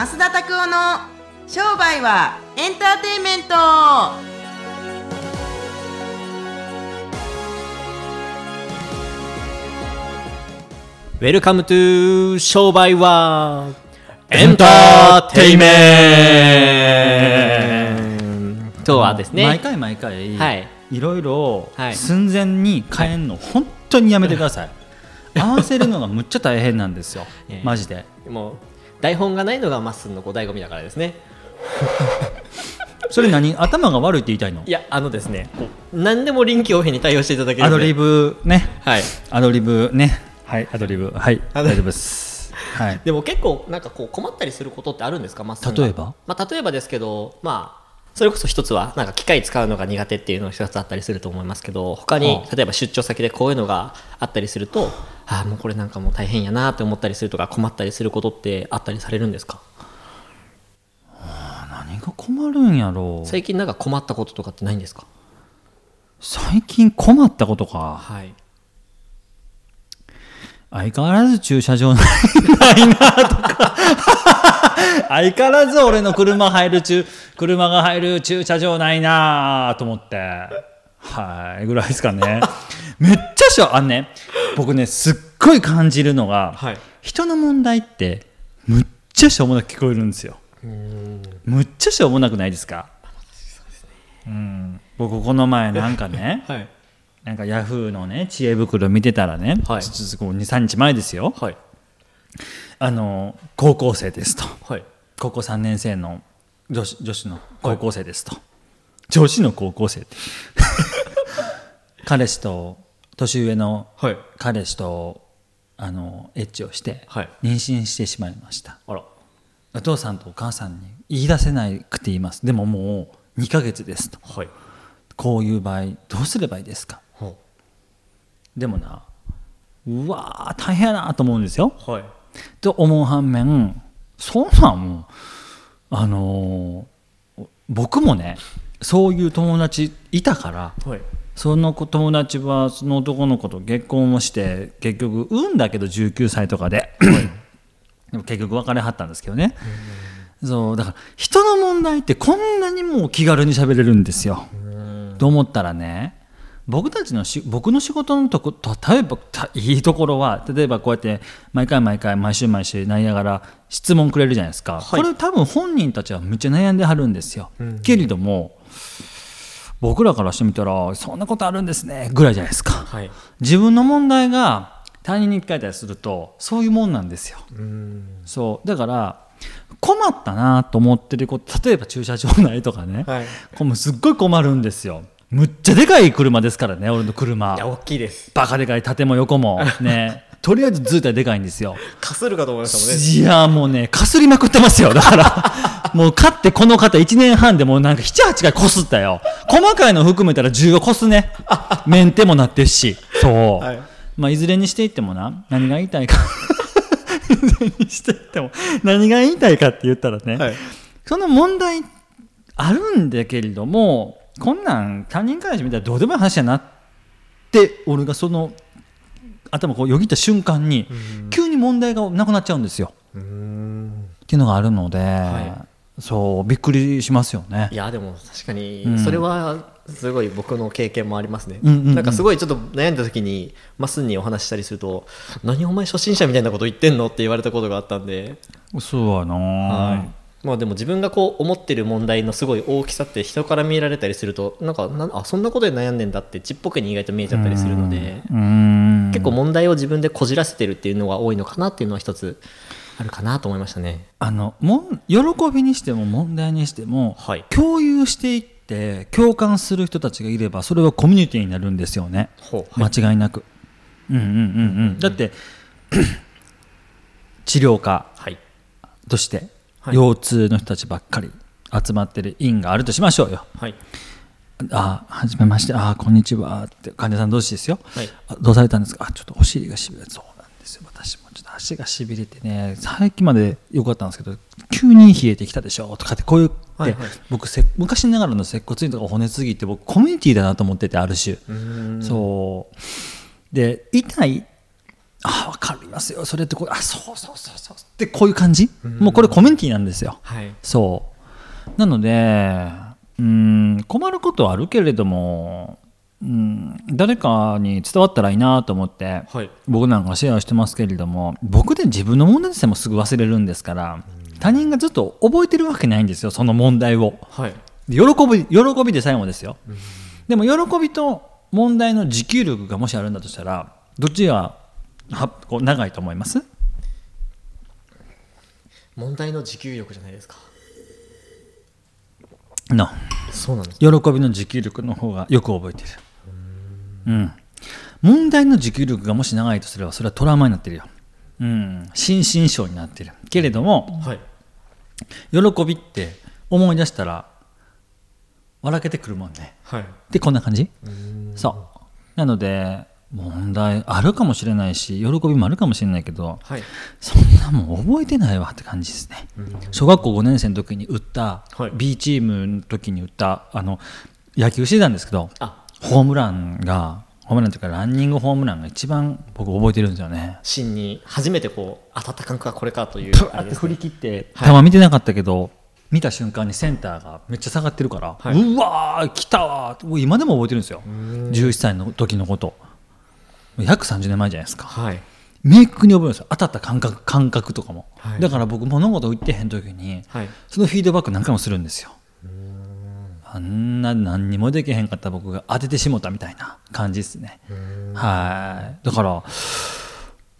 増田拓夫の商売はエンターテインメント。 Welcome to 商売はエンターテイメント。はですね、毎回毎回、はい。いろいろはい。寸前に変えんの、本当にやめてください。合わせるのがむっちゃ大変なんですよ。ええマジで。もう台本がないのがまっすんのこう醍醐味だからですね。それ何？頭が悪いって言いたいの？いや、あのですね、何でも臨機応変に対応していただけるアドリブね。はい。アドリブね。はい。アドリブ。はい。大丈夫です。はい。でも結構なんかこう困ったりすることってあるんですか、まっすんが。例えば？まあ、例えばですけど、まあ、それこそ一つはなんか機械使うのが苦手っていうのが一つあったりすると思いますけど他にはあ例えば出張先でこういうのがあったりするとああもうこれなんかもう大変やなって思ったりするとか困ったりすることってあったりされるんですか？何が困るんやろう。最近なんか困ったこととかってないんですか？最近困ったことか。はい。相変わらず駐車場ないなとか相変わらず俺の車入る駐車が入る駐車場ないなと思って。はいぐらいですかね。めっちゃしょあんね僕ねすっごい感じるのが、はい。人の問題ってむっちゃしょうもなく聞こえるんですよ。むっちゃしょうもなくないですか？うん。僕この前なんかね はい。なんかヤフーのね知恵袋見てたらね、はい。ちょっとこう23日前ですよ。はいあの高校生ですと。はい。高校3年生の女子女子の高校生ですと、女子の高校生って。彼氏と年上のはい彼氏とあのエッチをしてはい。妊娠してしまいました、あら。お父さんとお母さんに言い出せなくて言います。でももう2ヶ月ですと。はい。こういう場合どうすればいいですか？ほでもなうわー大変やなと思うんですよ。うはいと思う反面そんなん？もうあのー僕もねそういう友達いたからはい。その子友達はその男の子と結婚をして結局産んだけど19歳とかで。でも結局別れはったんですけどね。そうだから人の問題ってこんなにもう気軽に喋れるんですよ。と思ったらね僕たちのし僕の仕事のとこ例えばたいいところは例えばこうやって毎回毎回毎週毎週なりながら質問くれるじゃないですか、はい。これ多分本人たちはめっちゃ悩んではるんですよ、けれども僕らからしてみたらそんなことあるんですねぐらいじゃないですか。はい。自分の問題が他人に聞かれたりするとそういうもんなんですよ。そう。だから困ったなと思ってること例えば駐車場内とかね、はい。これもうすっごい困るんですよむっちゃでかい車ですからね俺の車。いや大きいです。バカでかい縦も横も。ね。とりあえずずいたらでかいんですよ。かするかと思いましたもんね。いやもうねかすりまくってますよ。だから もう買ってこの方1年半でもうなんか78回こすったよ。細かいの含めたら10はこすね。メンテもなってるし。そう、はい。まあいずれにしていってもな。何が言いたいか。いずれにしていっても。何が言いたいかって言ったらね、はい。その問題あるんだけれどもこんなん他人からしてみたらどうでもいい話やなって俺がその頭こうよぎった瞬間に急に問題がなくなっちゃうんですよ。っていうのがあるので、はそうびっくりしますよね。い。やでも確かにうん。それはすごい僕の経験もありますね、うんうんうん。なんかすごいちょっと悩んだ時にまっすんにお話ししたりすると「何お前初心者みたいなこと言ってんの?」って言われたことがあったんで、そうやな、はいまあ、でも自分がこう思ってる問題のすごい大きさって人から見られたりするとなんかなあそんなことで悩んでんだってちっぽけに意外と見えちゃったりするので結構問題を自分でこじらせてるっていうのが多いのかなっていうのは一つあるかなと思いましたね。あのもん喜びにしても問題にしても、はい。共有していって共感する人たちがいればそれはコミュニティになるんですよね、はい。間違いなく。うんうんうんうん、だって 治療家はい。としてはい腰痛の人たちばっかり集まってる院があるとしましょうよ。はい。あはじめまして。あこんにちは。って患者さん同士ですよ、はい。あどうされたんですか？あちょっとお尻がしびれそうなんですよ。私もちょっと足がしびれてね。さっきまで良かったんですけど急に冷えてきたでしょとかってこういうって、はいはい。僕せ昔ながらの接骨院とか骨継ぎって僕コミュニティだなと思っててある種。うーん。そう。で痛いあ分かりますよ。それってこうあそうそうそうそう。ってこういう感じ、もうこれコミュニティなんですよ。はい。そう。なのでうん困ることはあるけれどもうん誰かに伝わったらいいなと思って、はい。僕なんかシェアしてますけれども僕で自分の問題でもすぐ忘れるんですから他人がずっと覚えてるわけないんですよその問題を。はい。で喜び喜びでさえもですよ、でも喜びと問題の持久力がもしあるんだとしたらどっちがはこう長いと思います？問題の持久力じゃないですか。なそうなんです。喜びの持久力の方がよく覚えてる。うん。問題の持久力がもし長いとすればそれはトラウマになってるよ。うん。心身症になってる。けれどもはい。喜びって思い出したら笑けてくるもんね。はい。でこんな感じ？そう。なので問題あるかもしれないし喜びもあるかもしれないけどはい。そんなもん覚えてないわって感じですね。小学校5年生の時に打った、はい。B チームの時に打ったあの野球してたんですけどあ。ホームランがホームランというかランニングホームランが一番僕覚えてるんですよね。芯に初めてこう当たった感覚がこれかというあね。振り切って球見てなかったけど、見た瞬間にセンターがめっちゃ下がってるから、はい。うわー来たわーもう今でも覚えてるんですよ。11歳の時のこと約30年前じゃないですか。はい。明確に覚えるんですよ。当たった感覚感覚とかも、はい。だから僕物事を言ってへん時に、はい。そのフィードバック何回もするんですよ。あんな何にもできへんかった僕が当ててしもたみたいな感じですね。はい。だから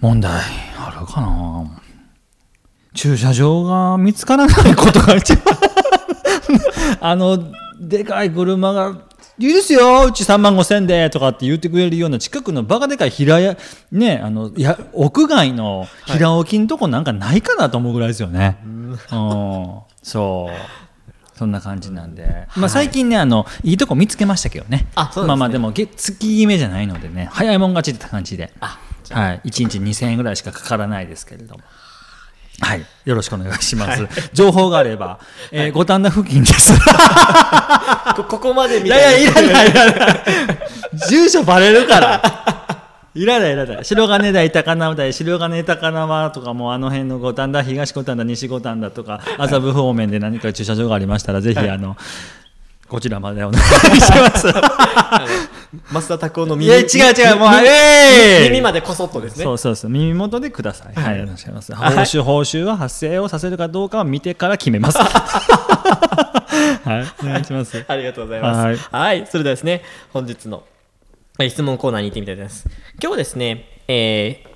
問題あるかな。駐車場が見つからないことが一番。あのでかい車がいいですようち3万5千でとかって言ってくれるような近くのバカでかい平屋ねあのいや屋外の平置きのとこなんかないかなと思うぐらいですよね、うん、そう。そんな感じなんで、まあ、最近ねあのいいとこ見つけましたけどね。あそうですね。まあまあでも月月決めじゃないのでね。早いもん勝ちって感じで。あはい、1日2000円ぐらいしかかからないですけれども。はい、よろしくお願いします。情報があれば、えー五反田付近です。こここまで見いやいや、いらない、いらない。住所バレるから。いらない、いらない。白金台、高輪台、白金高輪とかも、あの辺の五反田、東五反田、西五反田とか、麻布方面で何か駐車場がありましたら、ぜひ、あの、こちらまでお願いします。増田拓夫の耳いや、違う違う、もう、耳えー耳までこそっとですねそうそうそう耳元でください。はい、お願いします。報酬報酬は発生をさせるかどうかを見てから決めます。はい、お願いします。ありがとうございます。ははいい、それではですね、本日のえ質問コーナーに行ってみたいと思います。今日はですね、えー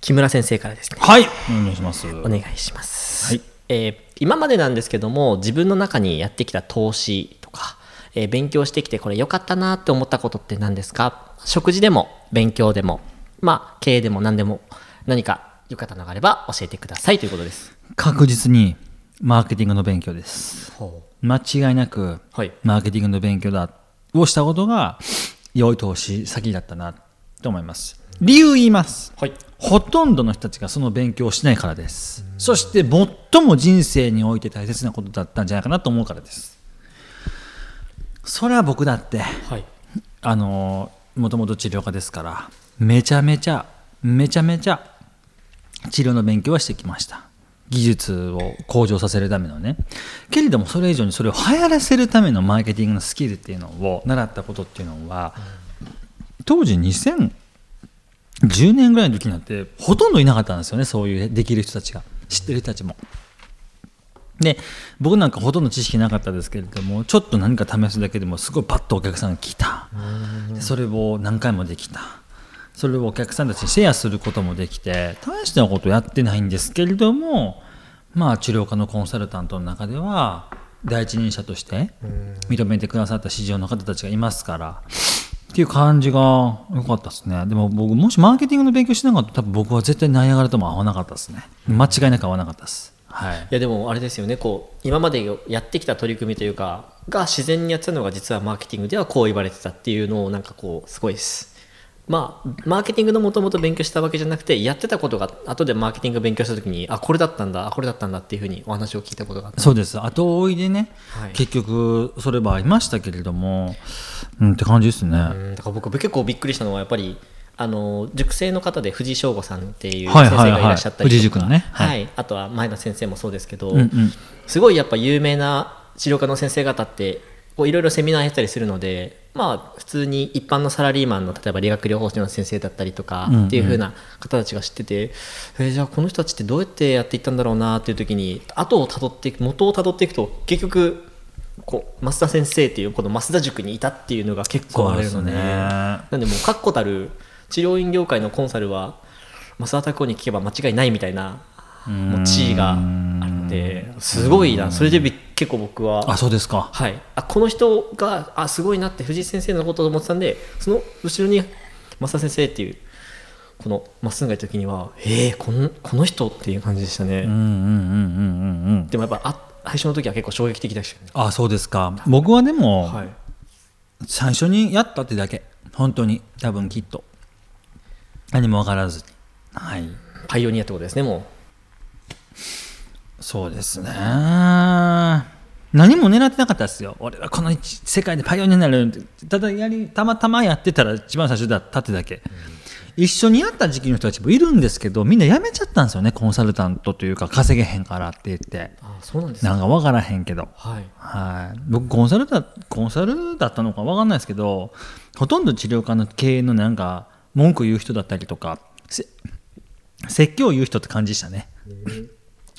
木村先生からですね、はい、お願いします。お願いします。はいえー今までなんですけども、自分の中にやってきた投資とか、えー勉強してきてこれ良かったなって思ったことって何ですか？食事でも、勉強でも、まあ、経営でも何でも、何か良かったのがあれば教えてくださいということです。確実にマーケティングの勉強です。間違いなく、はいマーケティングの勉強だをしたことが良い投資先だったなと思います。理由言います。はい。ほとんどの人たちがその勉強をしないからです。そして最も人生において大切なことだったんじゃないかなと思うからです。それは僕だって、はい。あの、もともと治療家ですから、めちゃめちゃ、めちゃめちゃ治療の勉強はしてきました。技術を向上させるためのね。けれどもそれ以上にそれを流行らせるためのマーケティングのスキルっていうのを習ったことっていうのは、当時2010年ぐらいの時になってほとんどいなかったんですよねそういうできる人たちが。知ってる人たちも。で僕なんかほとんど知識なかったですけれどもちょっと何か試すだけでもすごいパッとお客さんが来た。でそれを何回もできた。それをお客さんたちにシェアすることもできて大したことやってないんですけれどもまあ治療科のコンサルタントの中では第一人者として認めてくださった市場の方たちがいますからっていう感じが良かったですね。でも僕もしマーケティングの勉強しなかったら多分僕は絶対ナイアガラとも合わなかったですね。間違いなく合わなかったです。はい。いやでもあれですよね。こう今までやってきた取り組みというかが自然にやってたのが実はマーケティングではこう言われてたっていうのをなんかこうすごいです。まあマーケティングのもともと勉強したわけじゃなくてやってたことが後でマーケティング勉強した時にあこれだったんだあこれだったんだっていうふうにお話を聞いたことがあってそうです。後追いでね、はい。結局それはありましたけれどもうんって感じですね、うんだから僕結構びっくりしたのはやっぱりあの塾生の方で藤井翔吾さんっていう先生がいらっしゃったりとか、藤井塾のね。ははい。いあとは前田先生もそうですけど、うんうん。すごいやっぱ有名な治療科の先生方ってこういろいろセミナーやったりするのでまあ普通に一般のサラリーマンの例えば理学療法士の先生だったりとかうんうんっていう風な方たちが知ってて、えーじゃあこの人たちってどうやってやっていったんだろうなっていう時に後をたどっていく元をたどっていくと結局こう増田先生っていうこの増田塾にいたっていうのが結構あるのでね。なんでもう確固たる治療院業界のコンサルは増田拓夫に聞けば間違いないみたいなもう地位があるのですごいな。それでび結構僕は。あそうですか。はい、あこの人があすごいなって藤井先生のことを思ってたんでその後ろに増田先生っていうこのまっすぐがいた時にはえー、このこの人っていう感じでしたね、うんうんうんうんうんうんでもやっぱあ最初の時は結構衝撃的でしたよね。あそうですか。僕はでも、はい。最初にやったってだけ。本当に。多分きっと。何も分からずに。はい。パイオニアってことですねもそうですね。何も狙ってなかったですよ。俺はこの一世界でパイオニアになるってただやりたまたまやってたら一番最初だったってだけ、一緒にやった時期の人たちもいるんですけどみんな辞めちゃったんですよねコンサルタントというか稼げへんからって言って。うあそうなんですか？なんか分からへんけど。はい。はい、僕コンサルだコンサルだったのか分かんないですけどほとんど治療科の経営のなんか文句言う人だったりとかせ説教を言う人って感じでしたね、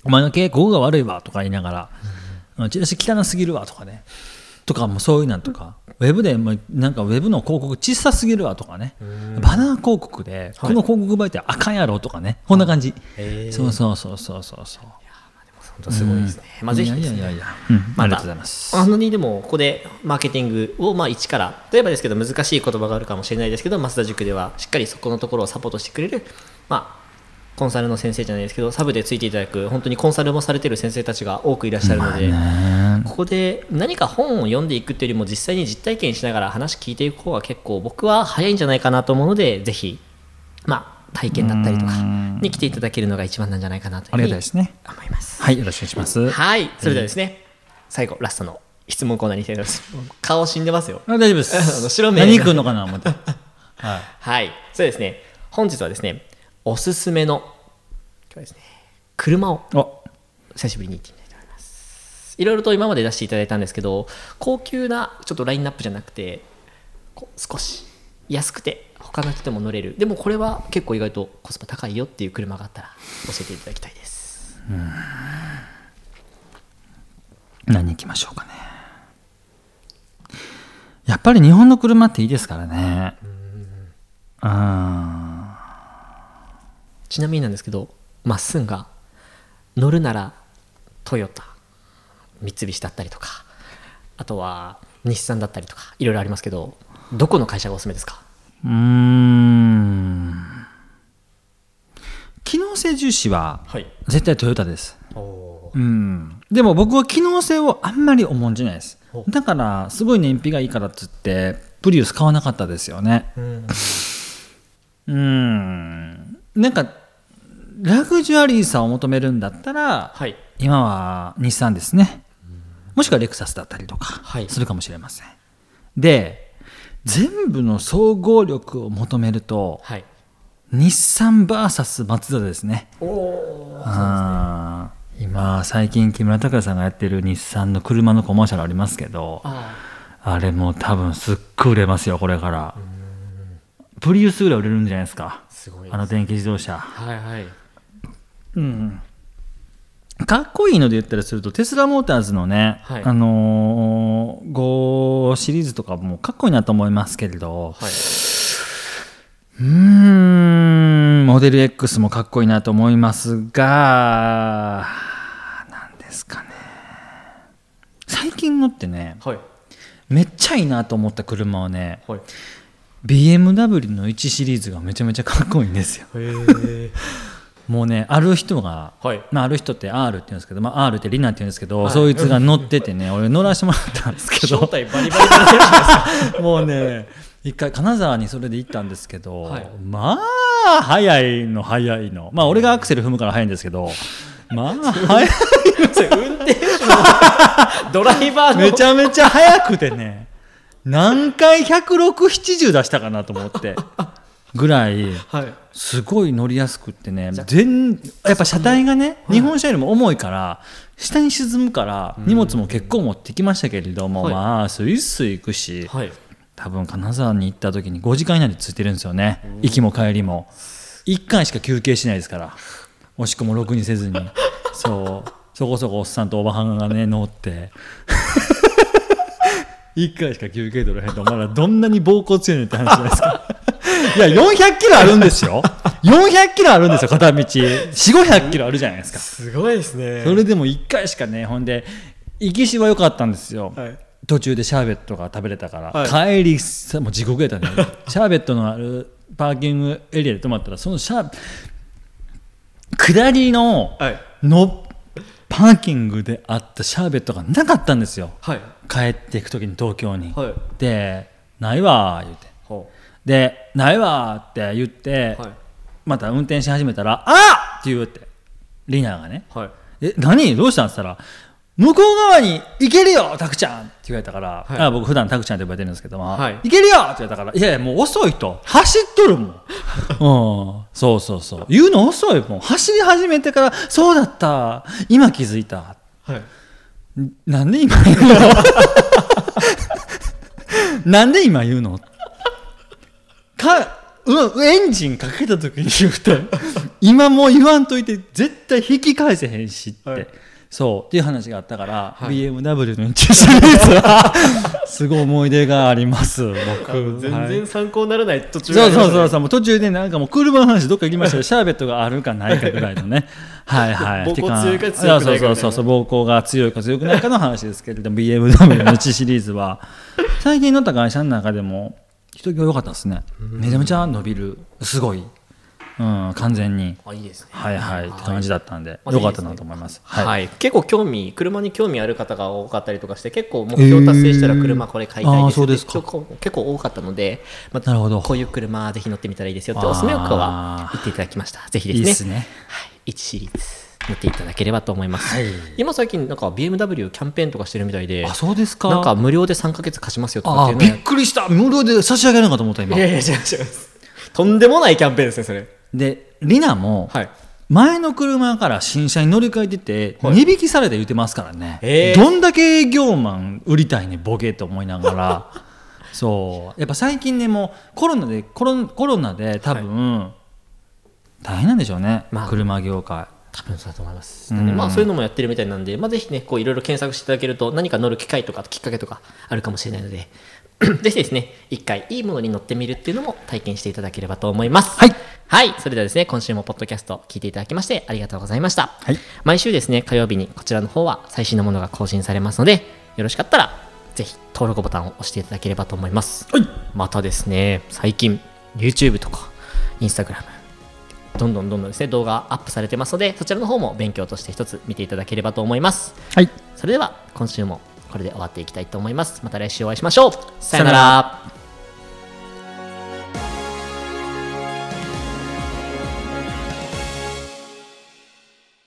お前の経営が悪いわとか言いながら、うんチラシ汚すぎるわとかね。とかもそういうなんとか。ウェブでもうなんかウェブの広告小さすぎるわとかね。バナー広告でこの広告媒体あかんやろとかね。こんな感じ、そうそうそうそうそう。そう本当すごいですね、まあぜひね。いやいやいや、うん。またありがとうございます。あのにでもここでマーケティングをまあ一から例えばですけど難しい言葉があるかもしれないですけど増田塾ではしっかりそこのところをサポートしてくれるまあコンサルの先生じゃないですけどサブでついていただく本当にコンサルもされてる先生たちが多くいらっしゃるので、ねここで何か本を読んでいくっていうよりも実際に実体験しながら話聞いていく方が結構僕は早いんじゃないかなと思うのでぜひまあ体験だったりとかに来ていただけるのが一番なんじゃないかなというあふうに思います。はい、よろしくお願いします。はい、それではですね、最後、ラストの質問コーナーに行きたいと思います。顔死んでますよ。あ大丈夫です。白目何食うのかな思って。はい。はい、そうですね、本日はですね、おすすめの、今日はですね、車をお、久しぶりに行ってみたいと思います。いろいろと今まで出していただいたんですけど、高級なちょっとラインナップじゃなくて、少し安くて、他の人でも乗れる、でもこれは結構意外とコスパ高いよっていう車があったら教えていただきたいです。何行きましょうかね。やっぱり日本の車っていいですからね。うん。ちなみになんですけどまっすんが乗るならトヨタ三菱だったりとかあとは日産だったりとかいろいろありますけどどこの会社がおすすめですか？うーん。機能性重視ははい。絶対トヨタです。おうん、でも僕は機能性をあんまり重んじないです。ほだからすごい燃費がいいからっつってプリウス買わなかったですよね。うん。うん。なんかラグジュアリーさを求めるんだったら、はい。今は日産ですね。もしくはレクサスだったりとかはい。するかもしれません、で全部の総合力を求めるとはい。日産 VS マツダですね。あー今最近木村拓哉さんがやってる日産の車のコマーシャルありますけどああれもう多分すっごい売れますよこれから。プリウスぐらい売れるんじゃないですか。すごいあの電気自動車。はいはいうんかっこいいので言ったりするとテスラモーターズのね、はい。あのー5シリーズとかもかっこいいなと思いますけれど、はい。うーん、モデル X もかっこいいなと思いますが、なんですかね。最近のってね、はい。めっちゃいいなと思った車はね、はい。BMW の1シリーズがめちゃめちゃかっこいいんですよ。もうね、ある人が、はい。まあ、ある人って R って言うんですけど、まあ、R ってリナって言うんですけど、そいつが乗っててね、俺乗らせてもらったんですけ正ど、もうね、一回金沢にそれで行ったんですけど、はい。まあ速いの速いの。まあ俺がアクセル踏むから速いんですけどまあ速い運転手の ドライバーの。めちゃめちゃ速くてね何回10670出したかなと思ってぐらいはい。すごい乗りやすくってね全やっぱ車体がね日本車よりも重いから下に沈むから荷物も結構持ってきましたけれども、はい。まあスイスイ行くし、はい。多分金沢に行った時に5時間以内で着いてるんですよね。行きも帰りも。1回しか休憩しないですから。おしっこもろくにせずに。そう。そこそこおっさんとおばはんがね乗って。1回しか休憩取れへんとお前らどんなに膀胱強いねんって話じゃないですかいや400キロあるんですよ。400キロあるんですよ片道。4500キロあるじゃないですか。すごいですね。それでも1回しかねほんで行きしは良かったんですよ、はい。途中でシャーベットが食べれたから、は帰りさもう地獄やったねシャーベットのあるパーキングエリアで止まったらそのシャー下りのはい。のパーキングであったシャーベットがなかったんですよ。はい。帰っていく時に東京に、はい。で「ないわ」言うて。ほで「ないわ」って言って、うはい。また運転し始めたら「あっ!」って言うってリナがね。はい。え何？どうしたん？って言ったら向こう側に行けるよタクちゃん！って言われたから、はい。あ僕普段タクちゃんって呼ばれてるんですけども、はい。行けるよ！って言われたからいやいやもう遅いと。走っとるもん。うん。そうそうそう。言うの遅いもん。走り始めてからそうだった。今気づいた。はい。んなんで今言うの？なんで今言うの？かうんエンジンかけた時に言うて 今もう言わんといて絶対引き返せへんしって、はい。そうっていう話があったから、はい。BMW の1シリーズはす。ごい思い出があります僕。全はい然参考にならない途中そうそうそうそう。もう途中でなんかもう車の話どっか行きましたよ シャーベットがあるかないかぐらいのね。はいはい。膀胱強いか強くないかみたいな。そうそうそうそう。膀胱が強いか強くないかの話ですけれども BMW の1シリーズは最近乗った会社の中でもひときわ良かったですね。めちゃめちゃ伸びる。すごい、うん、完全に。あいいですね。はいはい。って感じだったんでまあ良かったなと思います。はい、結構興味車に興味ある方が多かったりとかして結構目標達成したら車これ買いたいですってそうですか。結構多かったので、まあ、なるほど。こういう車ぜひ乗ってみたらいいですよっておすすめをは言っていただきました。ぜひですね。いいですね。はい、1シリーズ乗っていただければと思います、はい。今最近なんか BMW キャンペーンとかしてるみたいであそうですか。なんか無料で3ヶ月貸しますよとかあっていうのびっくりした。無料で差し上げるのかと思った今。いやいや違う違とんでもないキャンペーンですねそれ。でリナも、はい。前の車から新車に乗り換えてて、はい。値引きされて言ってますからね、えー。どんだけ営業マン売りたいねボケと思いながら。そう。やっぱ最近ねもうコロナでコロコロナで多分、大変なんでしょうね、まあ。車業界多分そうだと思います、うん。まあ、そういうのもやってるみたいなんで、まあ、ぜひねこういろいろ検索していただけると何か乗る機会とかきっかけとかあるかもしれないので ぜひですね一回いいものに乗ってみるっていうのも体験していただければと思います。はい、はい、それではですね今週もポッドキャスト聞いていただきましてありがとうございました、はい。毎週ですね火曜日にこちらの方は最新のものが更新されますのでよろしかったらぜひ登録ボタンを押していただければと思います、またですね最近 YouTube とか Instagram どんどんどんどんですね。動画アップされてますのでそちらの方も勉強として一つ見ていただければと思います。はい。それでは今週もこれで終わっていきたいと思います。また来週お会いしましょう。さよなさよなら